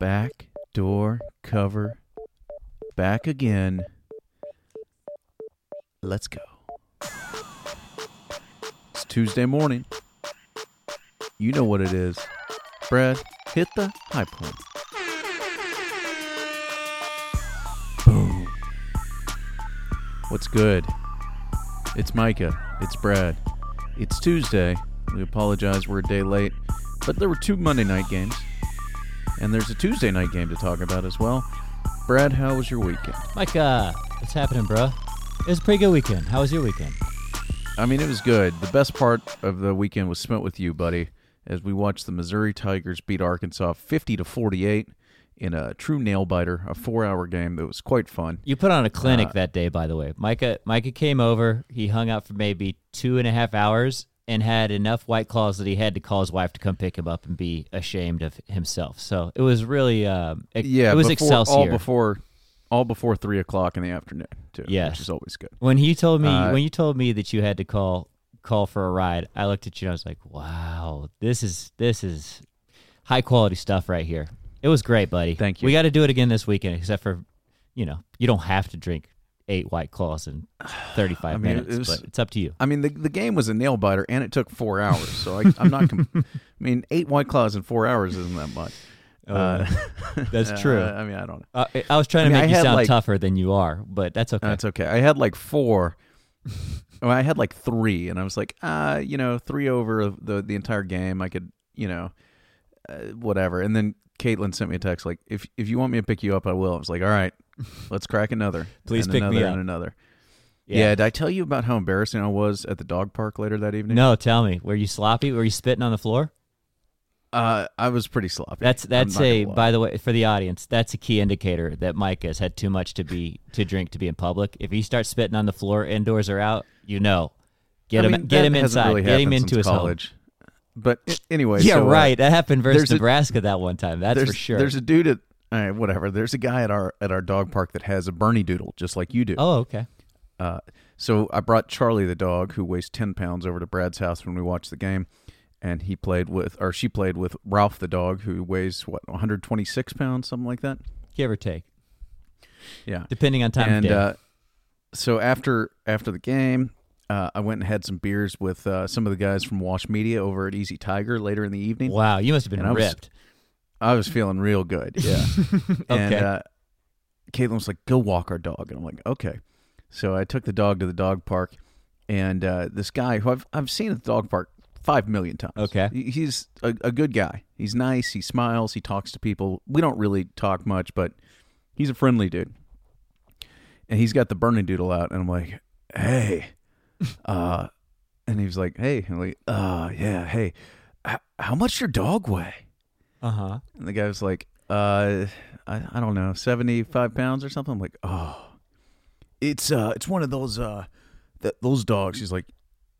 Back door cover. Back again. Let's go. It's Tuesday morning. You know what it is. Brad, hit the high point. Boom. What's good? It's Micah. It's Brad. It's Tuesday. We apologize, we're a day late. But there were two Monday night games. And there's a Tuesday night game to talk about as well. Brad, how was your weekend? Micah, what's happening, bro? It was a pretty good weekend. How was your weekend? I mean, it was good. The best part of the weekend was spent with you, buddy, as we watched the Missouri Tigers beat Arkansas 50 to 48 in a true nail biter, a four-hour game that was quite fun. You put on a clinic Uh, that day, by the way. Micah, Micah came over. He hung out for maybe two and a half hours and had enough white claws that he had to call his wife to come pick him up and be ashamed of himself. So it was really, um, ex- Yeah, it was before, Excelsior. all before, all before three o'clock in the afternoon, too. Yes. which is always good. when he told me, Uh, when you told me that you had to call call for a ride, I looked at you and I was like, "Wow, this is this is high quality stuff right here." It was great, buddy. Thank you. We got to do it again this weekend, except for, you know, you don't have to drink eight white claws in thirty five I mean, it minutes, was- but it's up to you. I mean, the the game was a nail biter, and it took four hours. So I, I'm not. Com- I mean, eight white claws in four hours isn't that much. Uh, That's uh, true. I mean, I don't know. Uh, I was trying to I mean, make I you sound like- tougher than you are, but that's okay. That's okay. I had like four. well, I had like three, and I was like, uh, you know, three over the the entire game. I could, you know, uh, whatever. And then Caitlin sent me a text like, if if you want me to pick you up, I will. I was like, all right, let's crack another. Please pick me another up. And another. Yeah. Did I tell you about how embarrassing I was at the dog park later that evening? No, tell me, were you sloppy? Were you spitting on the floor? Uh, I was pretty sloppy. That's that's a by the way for the audience. That's a key indicator that Mike has had too much to be to drink to be in public. If he starts spitting on the floor, indoors or out, you know, get I him mean, get him inside, really get him into his home. college. But anyway, Yeah, so, uh, right. That happened versus there's a- Nebraska that one time. That's for sure. There's a dude at all right, whatever. There's a guy at our at our dog park that has a Bernedoodle, just like you do. oh, okay. Uh, so I brought Charlie the dog, who weighs ten pounds, over to Brad's house when we watched the game, and he played with, or she played with Ralph the dog, who weighs what 126 pounds, something like that. Give or take, Yeah. depending on time and of day. uh, so after after the game, uh, I went and had some beers with uh, some of the guys from Wash Media over at Easy Tiger later in the evening. wow, you must have been and I was- ripped. I was feeling real good. Yeah. And Okay. uh, Caitlin was like, "Go walk our dog," and I'm like, "Okay." So I took the dog to the dog park, and uh, this guy who I've I've seen at the dog park five million times. Okay. He's a, a good guy. He's nice. He smiles. He talks to people. We don't really talk much, but he's a friendly dude. And he's got the Bernedoodle out, and I'm like, "Hey," uh, and he was like, "Hey," And I'm like, "Uh, yeah, hey, how much your dog weigh?" Uh huh. And the guy was like, uh, I, I don't know, 75 pounds or something. I'm like, oh, it's, uh, it's one of those, uh, th- those dogs. He's like,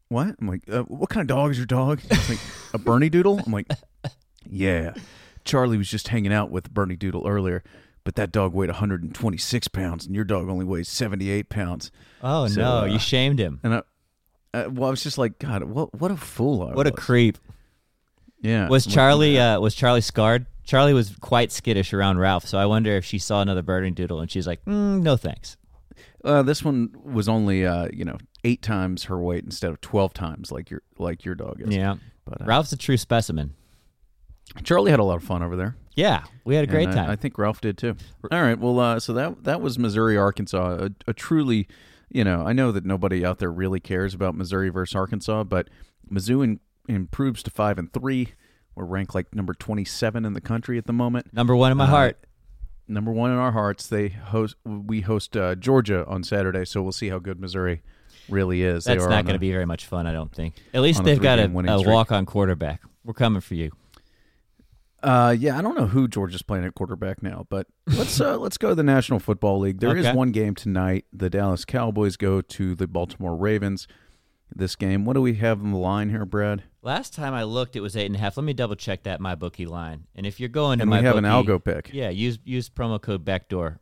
what? I'm like, uh, what kind of dog is your dog? He's like, a Bernedoodle? I'm like, yeah. Charlie was just hanging out with Bernedoodle earlier, but that dog weighed 126 pounds and your dog only weighs 78 pounds. Oh So, no, uh, you shamed him. And I, uh, well, I was just like, God, what, what a fool I was. What a creep. Yeah. Was Charlie uh, was Charlie scarred? Charlie was quite skittish around Ralph, so I wonder if she saw another Bernedoodle and she's like, mm, "No thanks." Uh, this one was only uh, you know eight times her weight instead of twelve times like your like your dog is. Yeah, But uh, Ralph's a true specimen. Charlie had a lot of fun over there. Yeah, we had a great and time. I, think Ralph did too. All right, well, uh, so that that was Missouri Arkansas, a, a truly, you know, I know that nobody out there really cares about Missouri versus Arkansas, but Mizzou in, improves to five and three. We're ranked like number twenty seven in the country at the moment. Number one in my uh, heart. Number one in our hearts. They host. We host uh, Georgia on Saturday, so we'll see how good Missouri really is. They That's not going to be very much fun, I don't think. At least they've got a, a walk-on quarterback. We're coming for you. Uh, yeah, I don't know who Georgia's playing at quarterback now, but let's uh, let's go to the National Football League. There is Okay. one game tonight. The Dallas Cowboys go to the Baltimore Ravens. This game, what do we have on the line here, Brad? Last time I looked, it was eight and a half. Let me double check that my bookie line. And if you're going to And my we have an algo pick. yeah, use use promo code backdoor,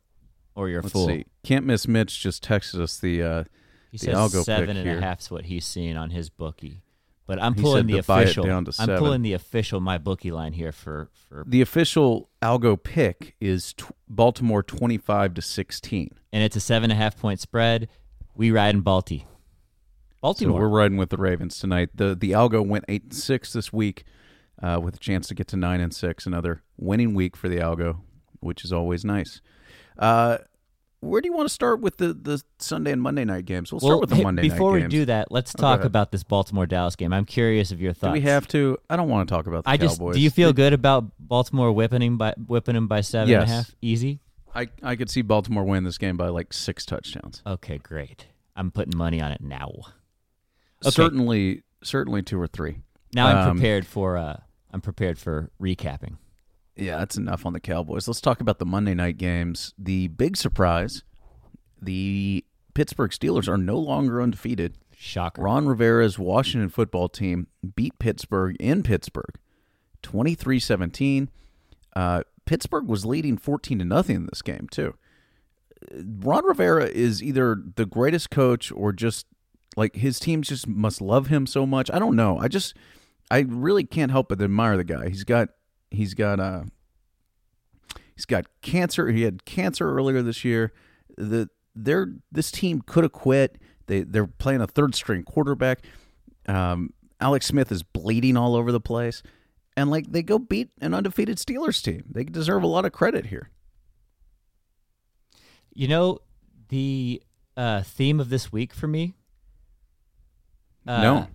or you're a Let's fool. see. Can't miss Mitch just texted us the uh, He The says algo pick seven and a here. half's what he's seeing on his bookie. But I'm He pulling the to buy it official. down to I'm seven. pulling the official my bookie line here for for, The official algo pick is tw- Baltimore 25 to 16. and it's a seven and a half point spread. We ride in Balti. So we're riding with the Ravens tonight. The the algo went 8 and 6 this week uh, with a chance to get to 9 and 6, another winning week for the algo, which is always nice. Uh, where do you want to start with the, the Sunday and Monday night games? We'll start with the hey, Monday before we games. do that, let's Oh, talk about this Baltimore Dallas game. I'm curious of your do thoughts. we have to? I don't want to talk about the I just do you feel good about Baltimore whipping him by whipping him by seven and a half? Easy. I, I could see Baltimore win this game by like six touchdowns. Okay, great. I'm putting money on it now. Okay. Certainly, certainly two or three. Now I'm Um, prepared for uh I'm prepared for recapping. Yeah, that's enough on the Cowboys. Let's talk about the Monday night games. The big surprise: the Pittsburgh Steelers are no longer undefeated. Shocker. Ron Rivera's Washington football team beat Pittsburgh in Pittsburgh 23-17. Uh, Pittsburgh was leading 14 to nothing in this game, too. Ron Rivera is either the greatest coach or just like his teams just must love him so much. I don't know. I just I really can't help but admire the guy. He's got he's got uh he's got cancer. He had cancer earlier this year. The their this team could have quit. They they're playing a third string quarterback. Um, Alex Smith is bleeding all over the place, and like they go beat an undefeated Steelers team. They deserve a lot of credit here. You know the uh, theme of this week for me. Uh, No.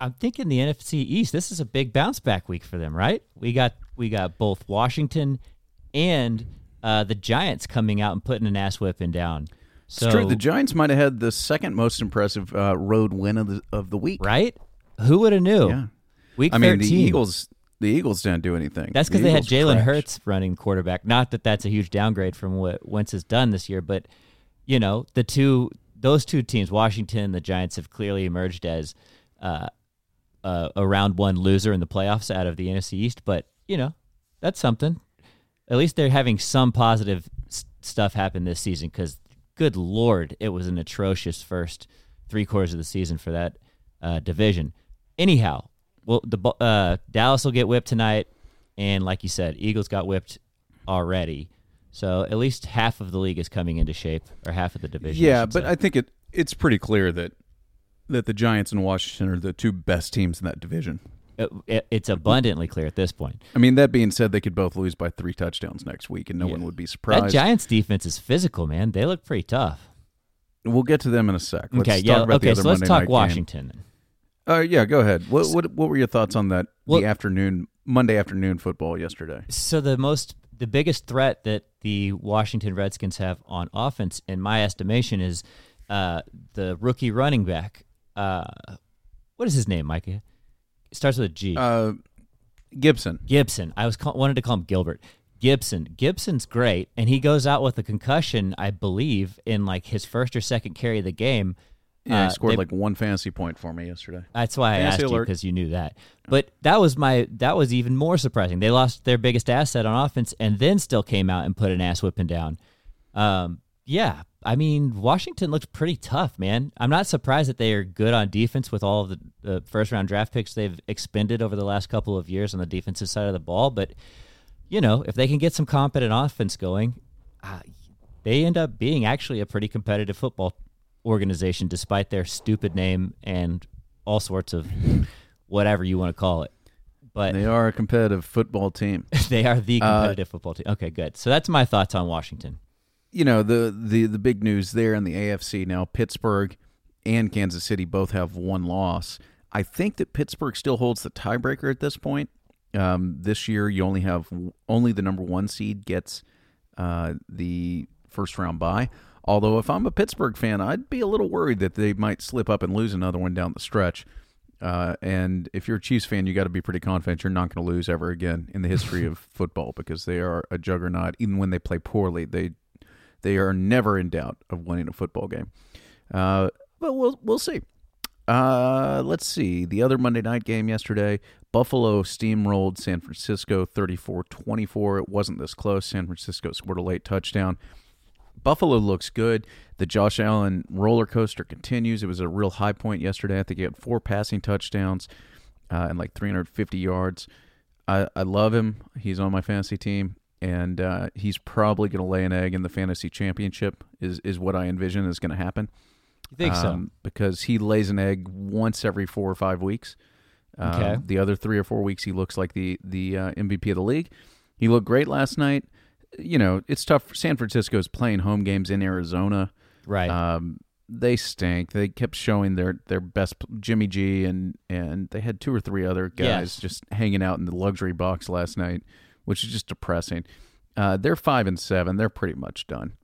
I'm thinking the NFC East. This is a big bounce back week for them, right? We got we got both Washington and uh, the Giants coming out and putting an ass whipping down. It's So, true. The Giants might have had the second most impressive uh, road win of the of the week. right? Who would have knew? Yeah. Week I mean, the Eagles. The Eagles didn't do anything. That's because The they had Jalen. Hurts running quarterback. Not that that's a huge downgrade from what Wentz has done this year, but you know the two those two teams, Washington and the Giants, have clearly emerged as uh, uh, a round one loser in the playoffs out of the NFC East. But you know that's something. At least they're having some positive s- stuff happen this season. Because good lord, it was an atrocious first three quarters of the season for that uh, division. Anyhow, well, the uh, Dallas will get whipped tonight, and like you said, Eagles got whipped already. So at least half of the league is coming into shape, or half of the division. Yeah, should but say. I think it it's pretty clear that that the Giants and Washington are the two best teams in that division. It- it- it's abundantly clear at this point. I mean, that being said, they could both lose by three touchdowns next week, and no Yeah. one would be surprised. That. Giants defense is physical, man. They look pretty tough. we'll get to them in a sec. Let's okay, talk yeah, about the okay. other So let's Monday talk game. Washington. Uh, yeah, go ahead. What, what what were your thoughts on that Well- the afternoon Monday afternoon football yesterday? So the most, the biggest threat that the Washington Redskins have on offense, in my estimation, is uh, the rookie running back. Uh, what is his name, Micah? It starts with a G. Uh, Gibson. Gibson. I was call, wanted to call him Gilbert. Gibson. Gibson's great, and he goes out with a concussion, I believe, in like his first or second carry of the game. Yeah, Uh, he scored they- like one fantasy point for me yesterday. That's why I Fantasy asked you because you knew that. But that was my that was even more surprising. They lost their biggest asset on offense and then still came out and put an ass whipping down. Um, yeah, I mean Washington looked pretty tough, man. I'm not surprised that they are good on defense with all of the, the first round draft picks they've expended over the last couple of years on the defensive side of the ball. But you know, if they can get some competent offense going, uh, they end up being actually a pretty competitive football organization, despite their stupid name and all sorts of whatever you want to call it. But They are a competitive football team. they are the Uh, competitive football team. Okay, good. So that's my thoughts on Washington. you know the the the big news there in the AFC now Pittsburgh and Kansas City both have one loss. I think that Pittsburgh still holds the tiebreaker at this point. Um, this year, you only have only the number one seed gets uh, the first round bye. Although, if I'm a Pittsburgh fan, I'd be a little worried that they might slip up and lose another one down the stretch. Uh, and if you're a Chiefs fan, you got to be pretty confident you're not going to lose ever again in the history of football because they are a juggernaut. Even when they play poorly, they they are never in doubt of winning a football game. Uh, but we'll we'll see. Uh, let's see. The other Monday night game yesterday, Buffalo steamrolled San Francisco 34-24. It wasn't this close. San Francisco scored a late touchdown. Buffalo looks good. The Josh Allen roller coaster continues. It was a real high point yesterday. I think he had four passing touchdowns uh, and like 350 yards. I, I love him. He's on my fantasy team, and uh, he's probably going to lay an egg in the fantasy championship. Is is what I envision is going to happen. You think so? Um, Because he lays an egg once every four or five weeks. Um, Okay. The other three or four weeks, he looks like the the uh, MVP of the league. He looked great last night. You know, it's tough. San Francisco is playing home games in Arizona. Right. Um, they stink. They kept showing their their best Jimmy G and and they had two or three other guys Yes. just hanging out in the luxury box last night, which is just depressing. Uh, they're five and seven. They're pretty much done.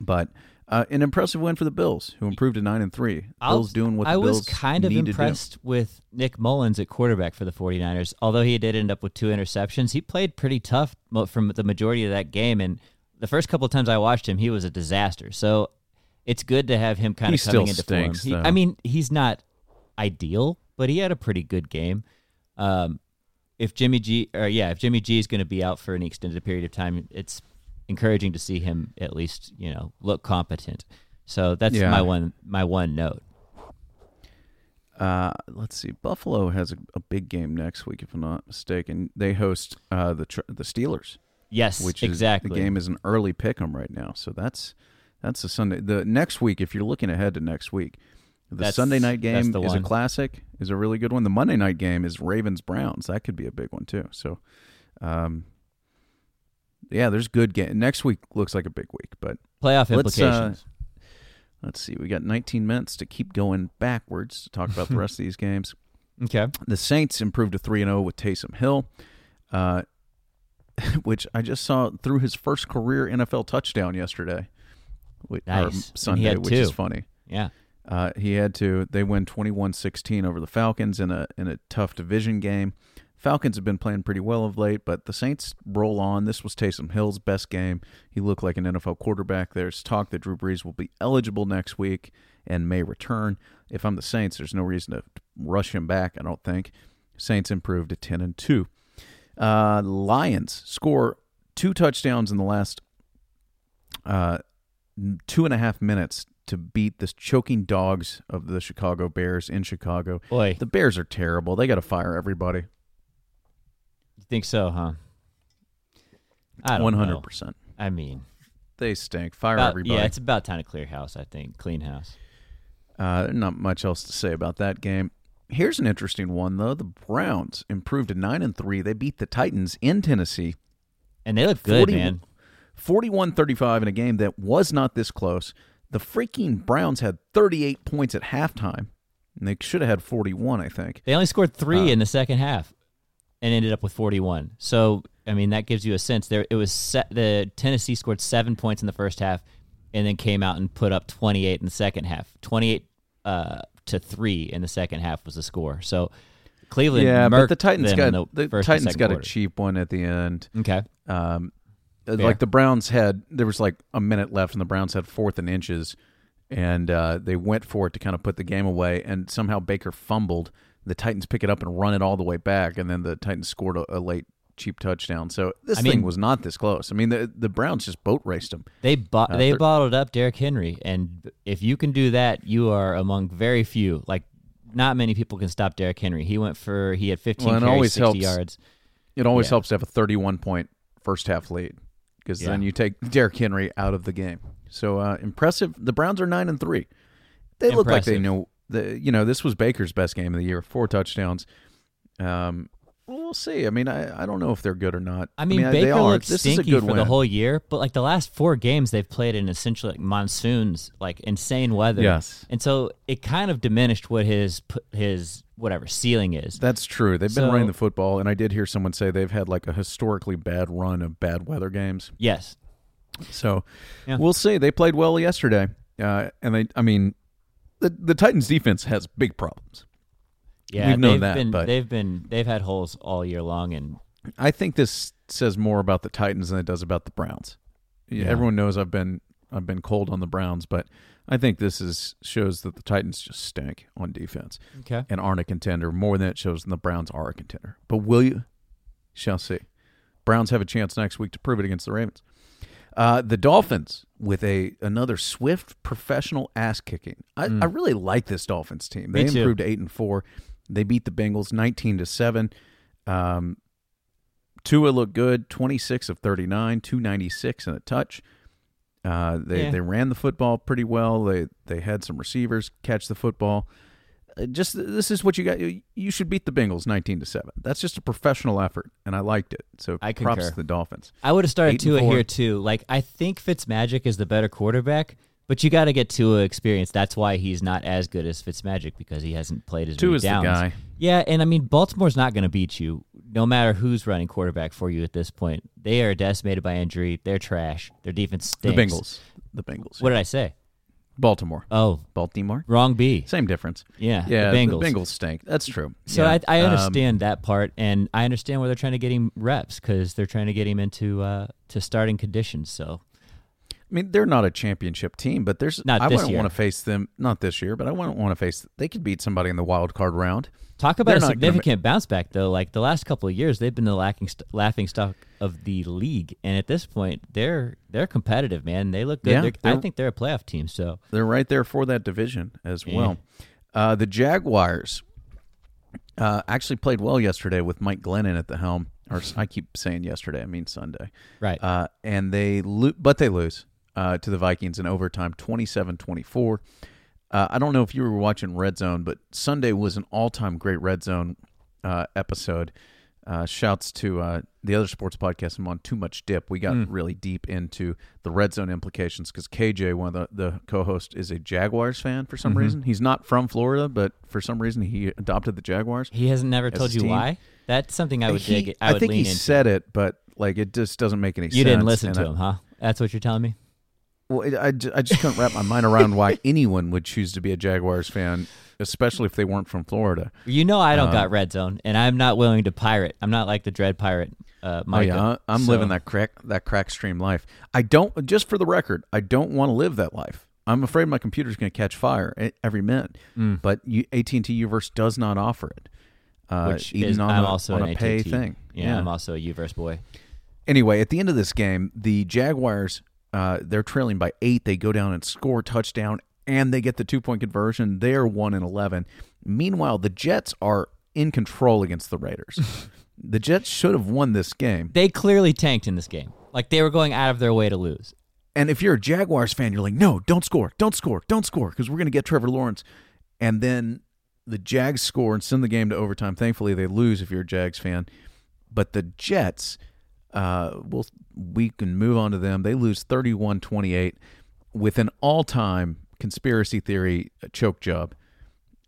But uh, an impressive win for the Bills, who improved to nine and three. I'll- Bills doing what the I Bills was kind of need to do. impressed with Nick Mullens at quarterback for the 49ers. Although he did end up with two interceptions, he played pretty tough from the majority of that game. And the first couple of times I watched him, he was a disaster. So it's good to have him kind He of coming still into stinks, form. He- I mean, he's not ideal, but he had a pretty good game. Um, if Jimmy G, or yeah, if Jimmy G is going to be out for an extended period of time, it's encouraging to see him at least, you know, look competent. So that's Yeah. my one, my one note. Uh, let's see. Buffalo has a, a big game next week, if I'm not mistaken. They host uh, the tr- the Steelers. Yes, which exactly. is the game is an early pick 'em right now. So that's that's the Sunday. The next week, if you're looking ahead to next week, the That's- Sunday night game is a classic, is a really good one. The Monday night game is Ravens Browns. That could be a big one too. So, um, yeah, there's good game. Next week looks like a big week, but Playoff Let's, uh, implications. let's see. We got 19 minutes to keep going backwards to talk about the rest of these games. okay. The Saints improved to 3 and 0 with Taysom Hill, uh, which I just saw through his first career NFL touchdown yesterday. Nice. Sunday, which is funny. Yeah. Uh, he had to. They win 21-16 over the Falcons in a in a tough division game. Falcons have been playing pretty well of late, but the Saints roll on. This was Taysom Hill's best game. He looked like an NFL quarterback. There's talk that Drew Brees will be eligible next week and may return. If I'm the Saints, there's no reason to rush him back. I don't think. Saints improved to 10 and two. Uh, Lions score two touchdowns in the last uh, two and a half minutes to beat the choking dogs of the Chicago Bears in Chicago. Boy, The Bears are terrible. They got to fire everybody. Think so, huh? I don't One know. hundred percent. I mean, They stink. Fire about- everybody. yeah, it's about time to clear house. I think clean house. Uh, not much else to say about that game. Here's an interesting one though. The Browns improved to nine and three. They beat the Titans in Tennessee, And they look good, 40 man. 41-35 in a game that was not this close. The freaking Browns had 38 points at halftime, and they should have had 41, I think. They only scored three Uh, in the second half, and ended up with forty-one. So I mean, that gives you a sense. There, it was se- the Tennessee scored seven points in the first half, and then came out and put up twenty-eight in the second half. Twenty-eight uh, to three in the second half was the score. So Cleveland, yeah, but the Titans got the, the Titans got a cheap one at the end. Okay, Um, uh, Fair. like the Browns had, there was like a minute left, and the Browns had fourth and inches, and uh, they went for it to kind of put the game away, and somehow Baker fumbled. The Titans pick it up and run it all the way back, and then the Titans scored a, a late cheap touchdown. So this I thing mean- was not this close. I mean, the the Browns just boat raced them. they bo- Uh, they bottled up Derrick Henry, and if you can do that, you are among very few. Like, not many people can stop Derrick Henry. He went for he had fifteen Well, it carries, always sixty helps. yards. It always Yeah. helps to have a 31 point first half lead because then you take Derrick Henry out of the game. So uh, impressive. The Browns are nine and three. They look like they Impressive. know. The, you know, this was Baker's best game of the year, four touchdowns. Um, well, see. I mean, I, I don't know if they're good or not. I mean, they Baker are. looks This is a stinky for the whole year, but like the last four games they've played in essentially like monsoons, like insane weather. Yes. and so it kind of diminished what his his whatever ceiling is. That's true. They've been So- running the football, and I did hear someone say they've had like a historically bad run of bad weather games. Yes, So Yeah. we'll see. They played well yesterday, uh, and they. I mean, the the Titans defense has big problems. yeah, We've known they've that, been but- they've been they've had holes all year long, and I think this says more about the Titans than it does about the Browns. Yeah, Yeah. Everyone knows I've been I've been cold on the Browns, but I think this is shows that the Titans just stink on defense okay, and aren't a contender more than it shows that the Browns are a contender. But will you? Shall see. Browns have a chance next week to prove it against the Ravens. Uh, the Dolphins with a another swift professional ass kicking. I, I really like this Dolphins team. They improved to eight and four. They beat the Bengals nineteen to seven. Um, Tua looked good, twenty six of thirty nine, two ninety six and a touch. Uh, they Yeah. they ran the football pretty well. They they had some receivers catch the football. Uh, Just this is what you got. You should beat the Bengals nineteen to seven. That's just a professional effort, and I liked it. So I props concur. to the Dolphins. I would have started Tua here too. Like I think Fitzmagic is the better quarterback, but you got to get Tua experience. That's why he's not as good as Fitzmagic because he hasn't played as many Tua's the downs. guy. Yeah, and I mean Baltimore's not going to beat you, no matter who's running quarterback for you at this point. They are decimated by injury. They're trash. Their defense The. Bengals. The Bengals. What did I say? Baltimore. Oh, Baltimore. wrong B. Same difference. Yeah, Yeah, the Bengals. Bengals stink. That's true. So Yeah. I, I Um, understand that part, and I understand where they're trying to get him reps because they're trying to get him into uh, to starting conditions. So I mean, they're not a championship team, but there's. Not I wouldn't year. want to face them. Not this year, but I wouldn't want to face. They could beat somebody in the wild card round. talk about They're a not gonna significant bounce back though. Like the last couple of years, they've been the lacking st- laughing stock of the league, and at this point, they're they're competitive, man. They look good. Yeah, They're- I think they're a playoff team. So They're right there for that division as Yeah. well. Uh, the Jaguars uh, actually played well yesterday with Mike Glennon at the helm. Or I keep saying yesterday, I mean Sunday. right, Uh, and they lo- but they lose uh, to the Vikings in overtime 27-24. Uh, I don't know if you were watching Red Zone, but Sunday was an all-time great Red Zone uh, episode. Uh, shouts to uh, the other sports podcast I'm on, Too Much Dip. We got really deep into the Red Zone implications because KJ, one of the, the co-hosts, is a Jaguars fan for some reason. He's not from Florida, but for some reason he adopted the Jaguars. he hasn't never told you team. why. That's something I would He- dig. I would think lean he into. said it, but like it just doesn't make any sense. you didn't listen and to I- him, huh? That's what you're telling me. Well, I, I just couldn't wrap my mind around why anyone would choose to be a Jaguars fan, especially if they weren't from Florida. You know I Uh, don't got red zone, and I'm not willing to pirate. I'm not like the dread pirate. Uh, Oh yeah, I- I'm So- living that crack that crack stream life. I don't. Just for the record, I don't want to live that life. I'm afraid my computer's going to catch fire every minute. Mm. But AT&T U-verse does not offer it. Uh, Which even is on I'm a, also on an a pay AT&T. thing. Yeah, I'm also a U-verse boy. Anyway, at the end of this game, the Jaguars uh, they're trailing by eight. They go down and score a touchdown, and they get the two point conversion. They're one and eleven. Meanwhile, the Jets are in control against the Raiders. the Jets should have won this game. They clearly tanked in this game. Like they were going out of their way to lose. And if you're a Jaguars fan, you're like, no, don't score, don't score, don't score, because we're going to get Trevor Lawrence. And then the Jags score and send the game to overtime. Thankfully, they lose if you're a Jags fan. But the Jets, uh, well, we can move on to them. They lose 31 28 with an all time conspiracy theory choke job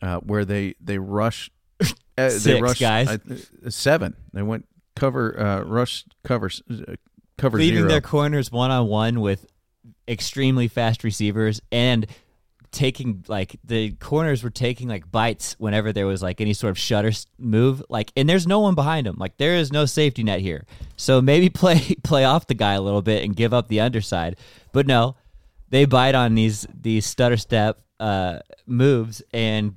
uh, where they, they rush. Uh, they Six, rush guys. uh, seven. They went cover, uh, rush, cover, uh, cover Leaving zero. their corners one on one with extremely fast receivers and taking like the corners were taking like bites whenever there was like any sort of shutter move like and there's no one behind him. Like there is no safety net here. So maybe play play off the guy a little bit and give up the underside. But no they bite on these these stutter step uh moves and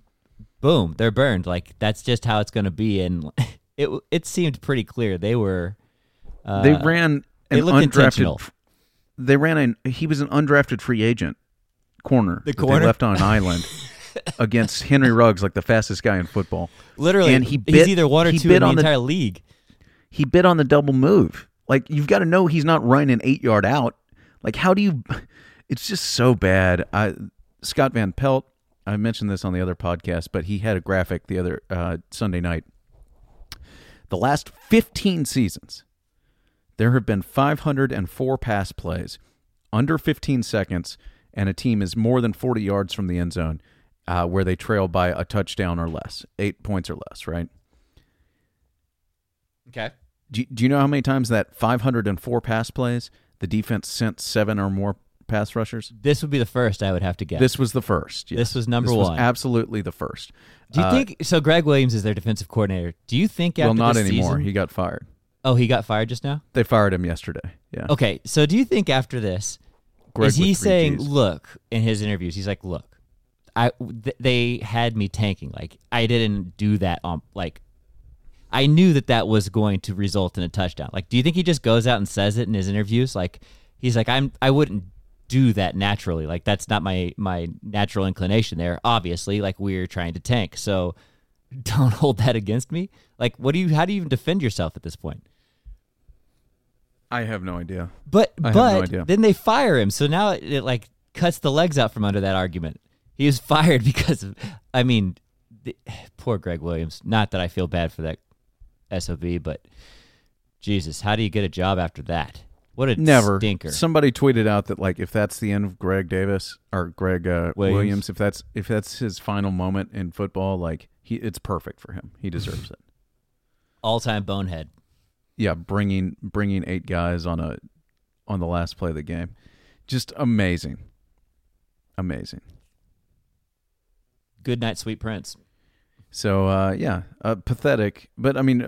boom they're burned. Like that's just how it's going to be. And it it seemed pretty clear they were uh, they ran they an looked intentional. They ran an. He was an undrafted free agent corner. The corner? left on an island against Henry Ruggs, like the fastest guy in football. Literally, And he he's either one or two bit in the on the- entire league. He bit on the double move. Like you've got to know he's not running an eight yard out. Like how do you? It's just so bad. I Scott Van Pelt. I mentioned this on the other podcast, but he had a graphic the other uh, Sunday night. The last 15 seasons, there have been 504 pass plays under 15 seconds, and a team is more than 40 yards from the end zone uh, where they trail by a touchdown or less, eight points or less, right? Okay. Do you, do you know how many times that 504 pass plays the defense sent seven or more pass rushers? This would be the first I would have to guess. This was the first. yes. This was number This was one. absolutely the first. Do you Uh, think so? Gregg Williams is their defensive coordinator. Do you think after Well, not this anymore. season- He got fired. oh, he got fired just now. They fired him yesterday. Yeah. Okay, so do you think after this Gregg is he saying, Gs. "Look," in his interviews, he's like, "Look, I th- they had me tanking. Like I didn't do that on like." I knew that that was going to result in a touchdown. Like, do you think he just goes out and says it in his interviews? Like, he's like, I'm I wouldn't do that naturally. Like that's not my my natural inclination there. Obviously, like we're trying to tank. So don't hold that against me. Like what do you how do you even defend yourself at this point? I have no idea. But I have no but idea. then they fire him. So now it, it like cuts the legs out from under that argument. He was fired because of I mean, the, poor Gregg Williams. Not that I feel bad for that SOB, but Jesus, how do you get a job after that? What a Never. stinker. Somebody tweeted out that like if that's the end of Greg Davis or Greg uh, Williams. Williams. if that's if that's his final moment in football, like he it's perfect for him. He deserves it. All time bonehead. Yeah, bringing bringing eight guys on a on the last play of the game, just amazing, amazing. Good night, sweet prince. So uh, yeah, uh, pathetic, but I mean,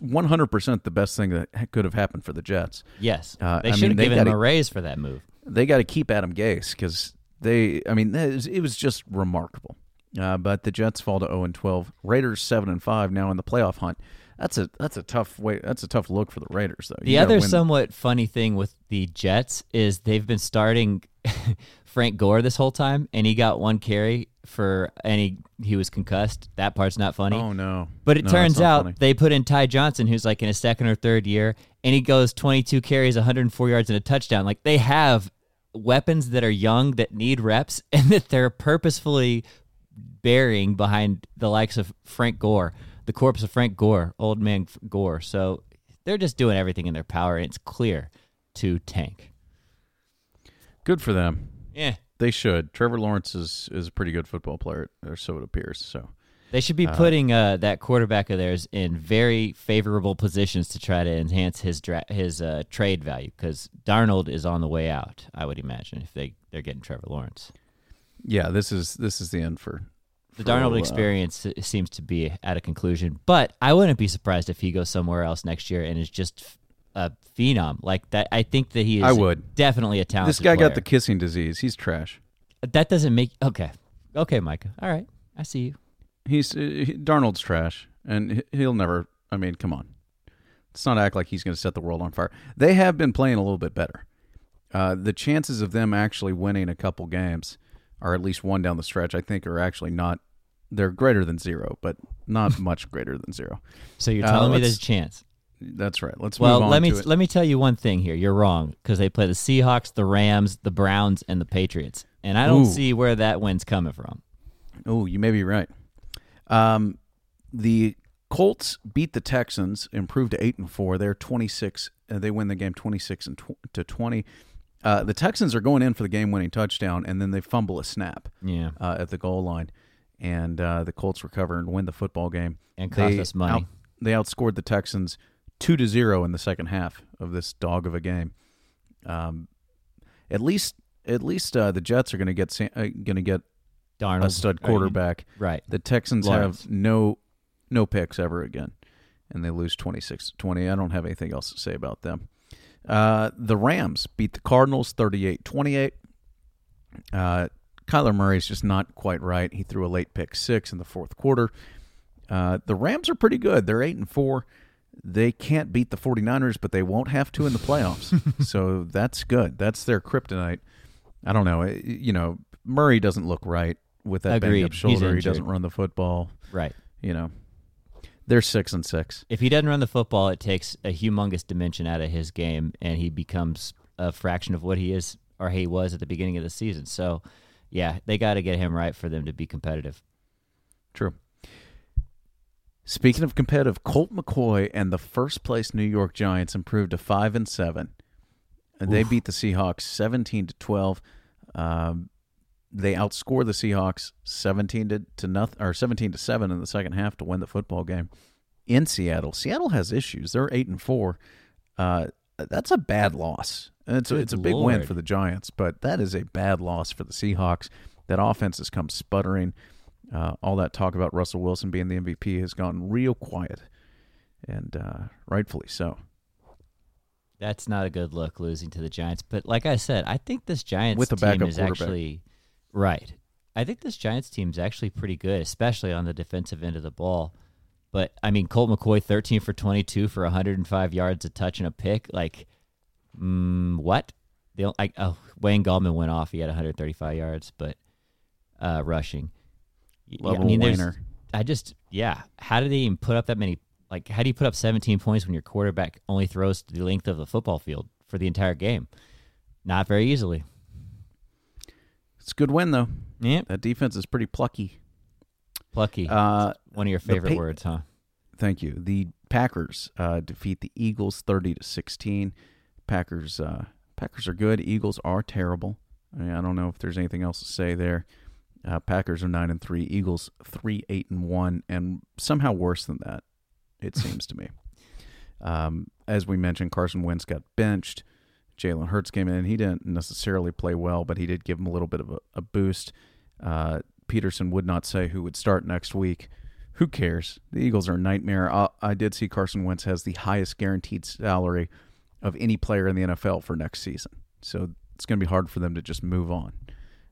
one hundred percent the best thing that could have happened for the Jets. Yes, Uh, they I should mean, have given him a raise for that move. They got to keep Adam Gase because they, I mean, is- it was just remarkable. Uh, but the Jets fall to zero and twelve. Raiders seven and five now in the playoff hunt. That's a that's a tough way. That's a tough look for the Raiders though. The You gotta other win- somewhat funny thing with the Jets is they've been starting Frank Gore this whole time, and he got one carry for, any he he was concussed. That part's not funny. Oh no! But it No, turns out funny. they put in Ty Johnson, who's like in his second or third year, and he goes 22 carries, 104 yards, and a touchdown. Like they have weapons that are young that need reps, and that they're purposefully burying behind the likes of Frank Gore, the corpse of Frank Gore, old man Gore. So they're just doing everything in their power, and it's clear to tank. good for them. Yeah. They should. Trevor Lawrence is is a pretty good football player, or so it appears. So They should be putting uh, that quarterback of theirs in very favorable positions to try to enhance his dra- his uh, trade value because Darnold is on the way out. I would imagine if they they're getting Trevor Lawrence. yeah, this is this is the end for The Darnold experience seems to be at a conclusion, but I wouldn't be surprised if he goes somewhere else next year and is just a phenom like that. I think that he is. I would. definitely a talented. This guy got the kissing disease. He's trash. That doesn't make okay. Okay, Micah. All right, I see you. He's uh, he, Darnold's trash, and he- he'll never. I mean, come on. Let's not act like he's going to set the world on fire. They have been playing a little bit better. Uh, the chances of them actually winning a couple games, or at least one down the stretch, I think, are actually not. They're greater than zero, but not much greater than zero. So you're Uh, telling me there's a chance. That's right. Let's Well, move on let me let me tell you one thing here. You're wrong because they play the Seahawks, the Rams, the Browns, and the Patriots, and I don't Ooh. see where that win's coming from. Oh, you may be right. Um, the Colts beat the Texans, improved to eight and four. They're twenty six. Uh, they win the game twenty six and tw- to twenty. Uh, the Texans are going in for the game winning touchdown, and then they fumble a snap Yeah, uh, at the goal line, and uh, the Colts recover and win the football game. and cost They us money. out- they outscored the Texans two to zero in the second half of this dog of a game. Um, at least, at least uh, the Jets are going to get uh, going to get Darnold, a stud quarterback. right? The Texans Lawrence. have no no picks ever again, and they lose 26-20. I don't have anything else to say about them. Uh, the Rams beat the Cardinals 38-28. Uh, Kyler Murray's just not quite right. He threw a late pick six in the fourth quarter. Uh, the Rams are pretty good. They're 8 and 4. They can't beat the 49ers, but they won't have to in the playoffs. so that's good. That's their kryptonite. I don't know. You know, Murray doesn't look right with that Agreed. banged up shoulder. He doesn't run the football. Right. You know, they're six and six. If he doesn't run the football, it takes a humongous dimension out of his game, and he becomes a fraction of what he is or he was at the beginning of the season. So, yeah, they got to get him right for them to be competitive. True. Speaking of competitive, Colt McCoy and the first place New York Giants improved to five and seven. And They beat the Seahawks seventeen to twelve. Um, they outscore the Seahawks seventeen to, to nothing or seventeen to seven in the second half to win the football game in Seattle. Seattle has issues. They're eight and four. Uh, that's a bad loss. And it's Good it's a big win for the Giants, but that is a bad loss for the Seahawks. That offense has come sputtering. Uh, all that talk about Russell Wilson being the MVP has gone real quiet, and uh, rightfully so. That's not a good look losing to the Giants. But like I said, I think this Giants With a team backup is quarterback. actually right. I think this Giants team is actually pretty good, especially on the defensive end of the ball. But I mean, Colt McCoy, thirteen for twenty-two for 105 yards, a touch and a pick. Like, mm, what? The like oh, Wayne Gallman went off. He had 135 yards, but uh, rushing. Yeah, I mean, there's- I just yeah. How did they even put up that many? Like, how do you put up 17 points when your quarterback only throws the length of the football field for the entire game? Not very easily. It's a good win though. Yeah, That defense is pretty plucky. plucky. Uh, One of your favorite Pa- words, huh? thank you. The Packers uh, defeat the Eagles thirty to sixteen. Packers uh, Packers are good. Eagles are terrible. I, mean, I don't know if there's anything else to say there. Uh, Packers are nine and three. Eagles three eight and one, and somehow worse than that. It seems to me. Um, as we mentioned, Carson Wentz got benched. Jalen Hurts came in. He didn't necessarily play well, but he did give him a little bit of a, a boost. Uh, Pederson would not say who would start next week. Who cares? The Eagles are a nightmare. I, I did see Carson Wentz has the highest guaranteed salary of any player in the NFL for next season. So it's going to be hard for them to just move on.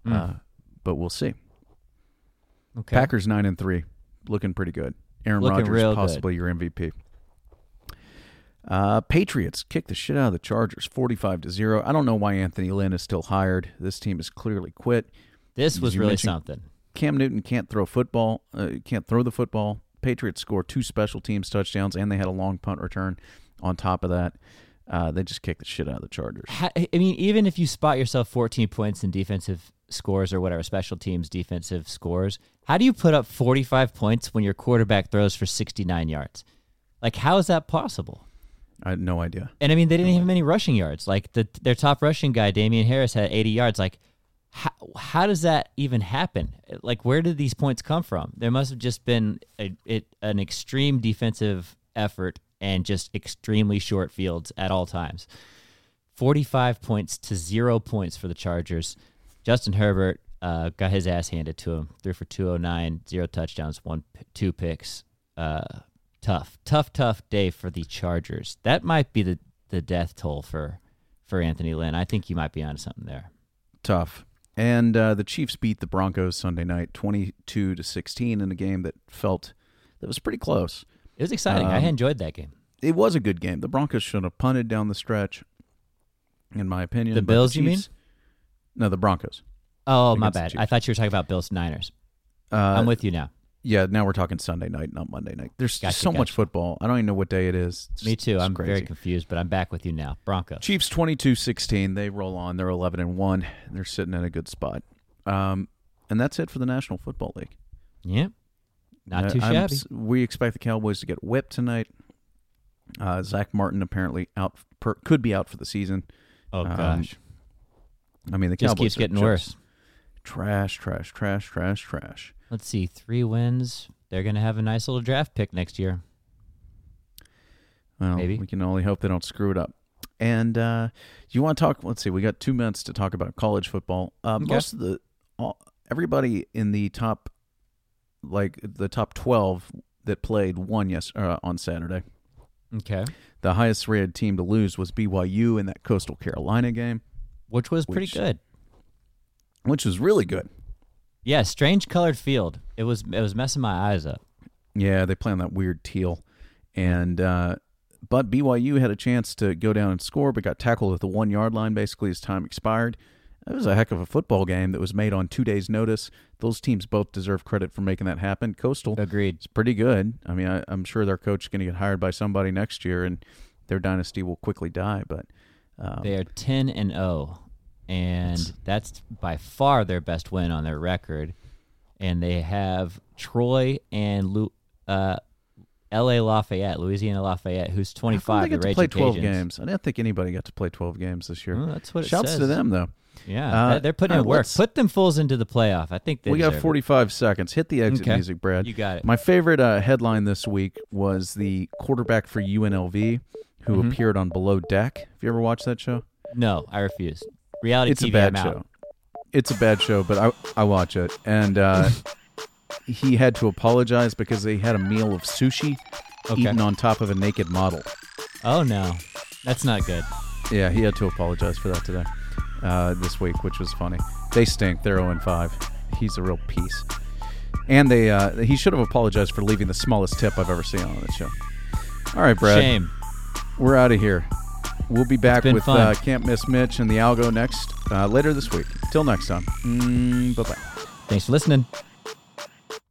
Uh, but we'll see. Okay. Packers nine and three, looking pretty good. Aaron Rodgers real good. possibly your MVP. Uh, Patriots kick the shit out of the Chargers, forty-five to zero. I don't know why Anthony Lynn is still hired. This team has clearly quit. This was really something. Cam Newton can't throw football. Uh, can't throw the football. Patriots score two special teams touchdowns, and they had a long punt return. On top of that, uh, they just kicked the shit out of the Chargers. I mean, even if you spot yourself 14 points in defensive scores or whatever, special teams defensive scores, how do you put up 45 points when your quarterback throws for 69 yards? Like, how is that possible? I had no idea. And I mean, they didn't have many rushing yards. Like the their top rushing guy, Damien Harris, had 80 yards. Like, how how does that even happen? Like, where did these points come from? There must have just been a, it, an extreme defensive effort and just extremely short fields at all times. 45 points to zero points for the Chargers. Justin Herbert uh, got his ass handed to him. Threw for 209, zero touchdowns, one two picks. Uh, tough, tough, tough day for the Chargers. That might be the, the death toll for for Anthony Lynn. I think you might be onto something there. Tough. And uh, the Chiefs beat the Broncos Sunday night, twenty-two to sixteen, in a game that felt that was pretty close. It was exciting. I Um, enjoyed that game. It was a good game. The Broncos should have punted down the stretch, in my opinion. The Bills, you mean? No, the Broncos. Oh, my bad. I thought you were talking about Bills Niners. Uh, I'm with you now. Yeah, now we're talking Sunday night, not Monday night. There's Gotcha, so much football. I don't even know what day it is. It's- Me too. I'm crazy. very confused, but I'm back with you now. Broncos. Chiefs 22-16. They roll on. They're 11 and 1. They're sitting in a good spot. Um, and that's it for the National Football League. Yep. Not Uh, too I'm shabby. we expect the Cowboys to get whipped tonight. Uh, Zack Martin apparently out per, could be out for the season. Oh um, gosh. I mean, the Just Cowboys keeps getting worse. Trash, trash, trash, trash, trash. Let's see. Three wins. They're going to have a nice little draft pick next year. Well, Maybe. we can only hope they don't screw it up. And uh, you want to talk? Let's see. We got two minutes to talk about college football. Uh, Okay. Most of the all, everybody in the top, like the top twelve that played, won yes uh, on Saturday. Okay. The highest rated team to lose was BYU in that Coastal Carolina game, Which was pretty good. which was really good. Yeah, strange colored field. It was it was messing my eyes up. Yeah, they play on that weird teal, and uh, but BYU had a chance to go down and score, but got tackled at the one yard line basically as time expired. It was a heck of a football game that was made on two days' notice. Those teams both deserve credit for making that happen. Coastal Agreed. it's pretty good. I mean, I, I'm sure their coach is going to get hired by somebody next year, and their dynasty will quickly die. But um, They are 10 and 0 and that's by far their best win on their record. And they have Troy and Lu- uh, L.A. Lafayette, Louisiana Lafayette, who's 25. they get the to play 12 Cajuns. games. I didn't think anybody got to play 12 games this year. Well, that's what it Shouts says. to them, though. Yeah, Uh, they're putting in work. Put them fools into the playoff. I think they we got deserve it. 45 seconds. Hit the exit Okay. music, Brad. You got it. My favorite uh, headline this week was the quarterback for UNLV who Mhm. appeared on Below Deck. Have you ever watched that show? No, I refuse. Reality it's TV, a bad show. It's a bad show, but I I watch it. And uh, he had to apologize because they had a meal of sushi Okay. eaten on top of a naked model. Oh no, that's not good. Yeah, he had to apologize for that today, uh, this week, which was funny. They stink. They're 0 5. He's a real piece. And they uh, he should have apologized for leaving the smallest tip I've ever seen on that show. All right, Brad. Shame. We're out of here. We'll be back with uh, Can't Miss Mitch and the Algo next uh, later this week. Till next time. Mm, bye bye. Thanks for listening.